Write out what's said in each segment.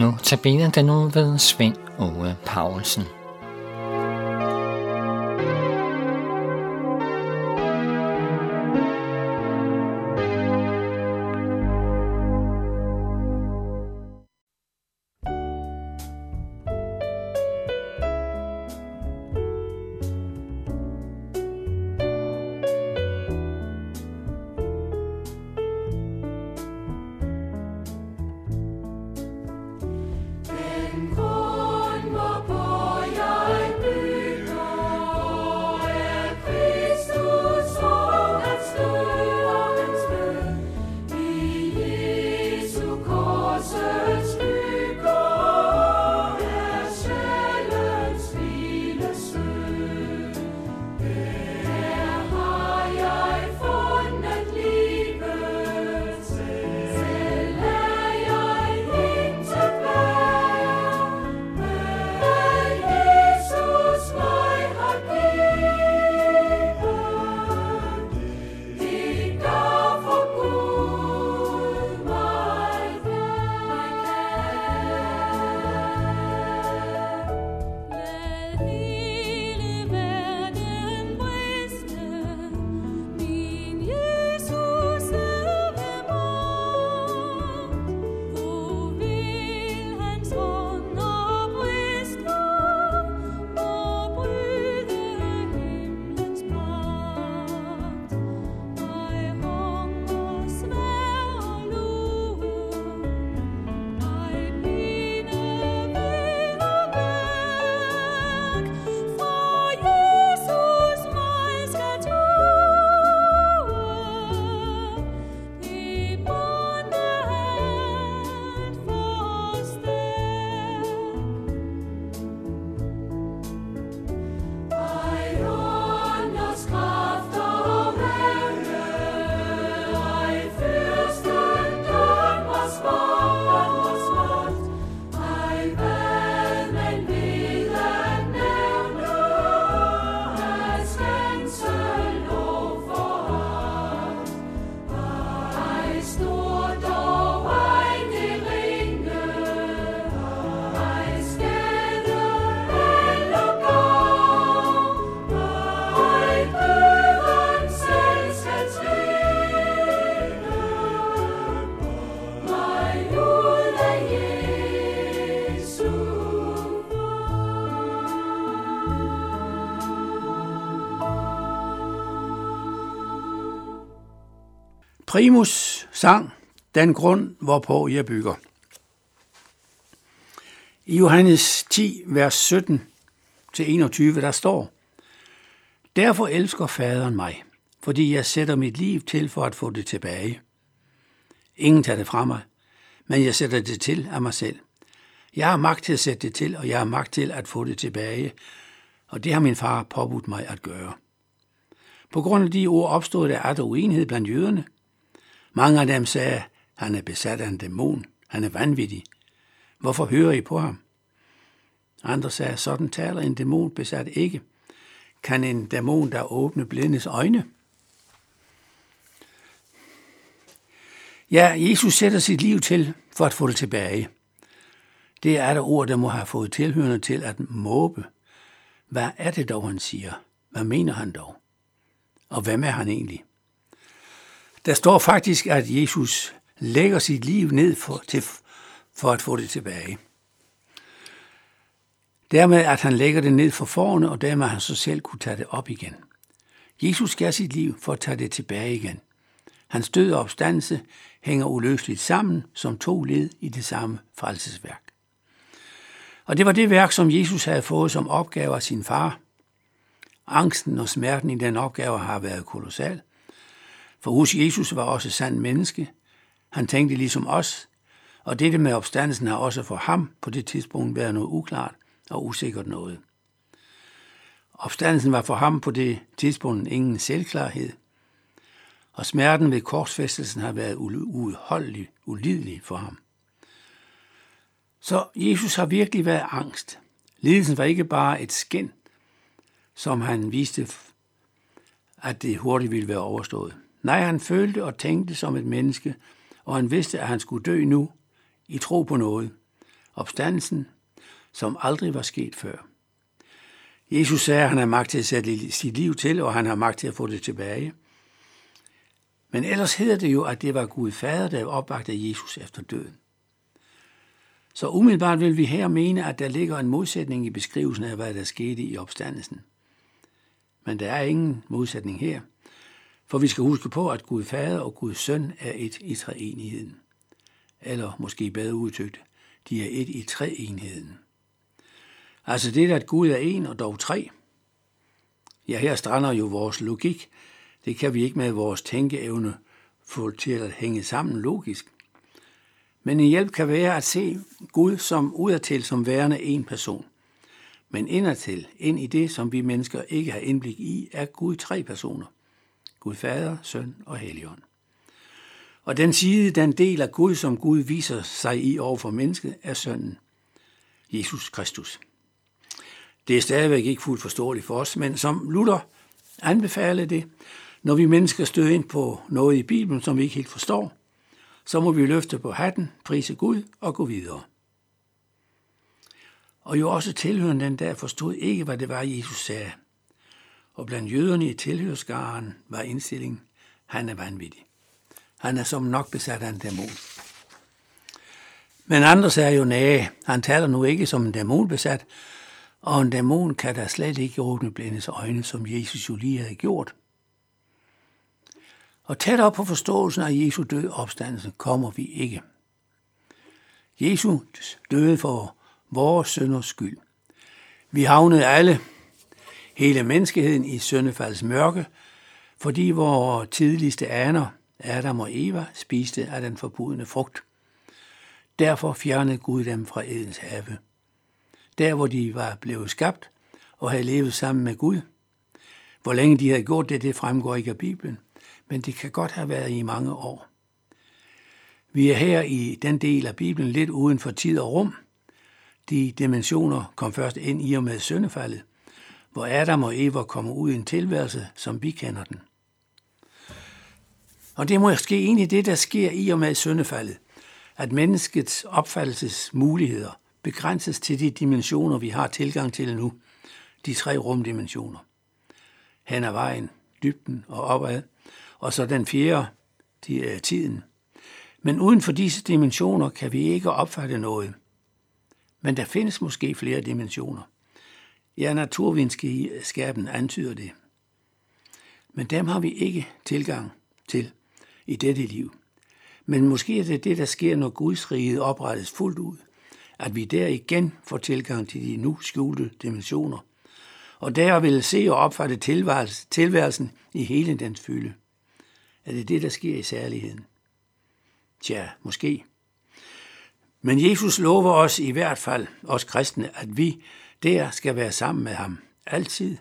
Nu tabiner den nu ved Svend Ove Paulsen. Primus sang den grund, hvorpå jeg bygger. I Johannes 10, vers 17 til 21, der står, Derfor elsker faderen mig, fordi jeg sætter mit liv til for at få det tilbage. Ingen tager det fra mig, men jeg sætter det til af mig selv. Jeg har magt til at sætte det til, og jeg har magt til at få det tilbage, og det har min far påbudt mig at gøre. På grund af de ord opstod der at uenighed blandt jøderne – mange af dem sagde, han er besat af en dæmon, han er vanvittig. Hvorfor hører I på ham? Andre sagde, sådan taler en dæmon besat ikke. Kan en dæmon der åbne blindes øjne? Ja, Jesus sætter sit liv til for at få det tilbage. Det er der ord, der må have fået tilhørende til at måbe. Hvad er det dog, han siger? Hvad mener han dog? Og hvem er han egentlig? Der står faktisk, at Jesus lægger sit liv ned for, til, for at få det tilbage. Dermed, at han lægger det ned for forne, og dermed han så selv kunne tage det op igen. Jesus gav sit liv for at tage det tilbage igen. Hans død og opstandelse hænger uløseligt sammen som to led i det samme frelsesværk. Og det var det værk, som Jesus havde fået som opgave af sin far. Angsten og smerten i den opgave har været kolossal, for hos Jesus var også sand menneske. Han tænkte ligesom os, og dette med opstandelsen har også for ham på det tidspunkt været noget uklart og usikkert noget. Opstandelsen var for ham på det tidspunkt ingen selvklarhed, og smerten ved korsfæstelsen har været uudholdelig, ulidelig for ham. Så Jesus har virkelig været angst. Lidelsen var ikke bare et skin, som han viste, at det hurtigt ville være overstået. Nej, han følte og tænkte som et menneske, og han vidste, at han skulle dø nu, i tro på noget. Opstandelsen, som aldrig var sket før. Jesus sagde, at han har magt til at sætte sit liv til, og han har magt til at få det tilbage. Men ellers hedder det jo, at det var Gud Fader, der opvagte Jesus efter døden. Så umiddelbart vil vi her mene, at der ligger en modsætning i beskrivelsen af, hvad der skete i opstandelsen. Men der er ingen modsætning her, for vi skal huske på, at Gud Fader og Gud Søn er et i treenigheden. Eller måske bedre udtrykt, de er et i treenigheden. Altså det, at Gud er en og dog tre. Ja, her strander jo vores logik. Det kan vi ikke med vores tænkeevne få til at hænge sammen logisk. Men en hjælp kan være at se Gud som udadtil som værende en person. Men indadtil, ind i det, som vi mennesker ikke har indblik i, er Gud tre personer. Gud Fader, Søn og Helligånd. Og den side, den del af Gud, som Gud viser sig i over for mennesket, er Sønnen, Jesus Kristus. Det er stadigvæk ikke fuldt forståeligt for os, men som Luther anbefaler det, når vi mennesker støder ind på noget i Bibelen, som vi ikke helt forstår, så må vi løfte på hatten, prise Gud og gå videre. Og jo også tilhørende den der forstod ikke, hvad det var, Jesus sagde. Og blandt jøderne i tilhørskaren var indstillingen, han er vanvittig. Han er som nok besat af en dæmon. Men andre sagde jo, nej, han taler nu ikke som en dæmon besat, og en dæmon kan da slet ikke åbne blindes øjne, som Jesus jo lige havde gjort. Og tæt op på forståelsen af Jesu død opstandelse kommer vi ikke. Jesus døde for vores sønders skyld. Vi havnede alle, hele menneskeheden, i søndefaldets mørke, fordi vores tidligste aner, Adam og Eva, spiste af den forbudne frugt. Derfor fjernede Gud dem fra Edens have. Der, hvor de var blevet skabt og havde levet sammen med Gud. Hvor længe de havde gjort det, det fremgår ikke af Bibelen men det kan godt have været i mange år. Vi er her i den del af Bibelen lidt uden for tid og rum. De dimensioner kom først ind i og med syndefaldet, hvor Adam og Eva kommer ud i en tilværelse, som vi kender den. Og det er måske egentlig det, der sker i og med syndefaldet, at menneskets opfattelsesmuligheder begrænses til de dimensioner, vi har tilgang til nu, de tre rumdimensioner. Hen ad vejen, dybden og opad, og så den fjerde, de er tiden. Men uden for disse dimensioner kan vi ikke opfatte noget. Men der findes måske flere dimensioner. Ja, naturvidenskaben antyder det. Men dem har vi ikke tilgang til i dette liv. Men måske er det det, der sker, når Guds rige oprettes fuldt ud, at vi der igen får tilgang til de nu skjulte dimensioner, og der vil se og opfatte tilværelsen i hele dens fylde. Er det det, der sker i særligheden? Tja, måske. Men Jesus lover os i hvert fald, os kristne, at vi der skal være sammen med ham. Altid.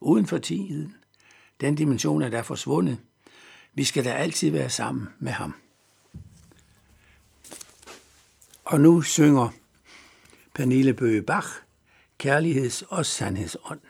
Uden for tiden. Den dimension er der forsvundet. Vi skal da altid være sammen med ham. Og nu synger Pernille Bøge Bach Kærligheds- og Sandhedsånd.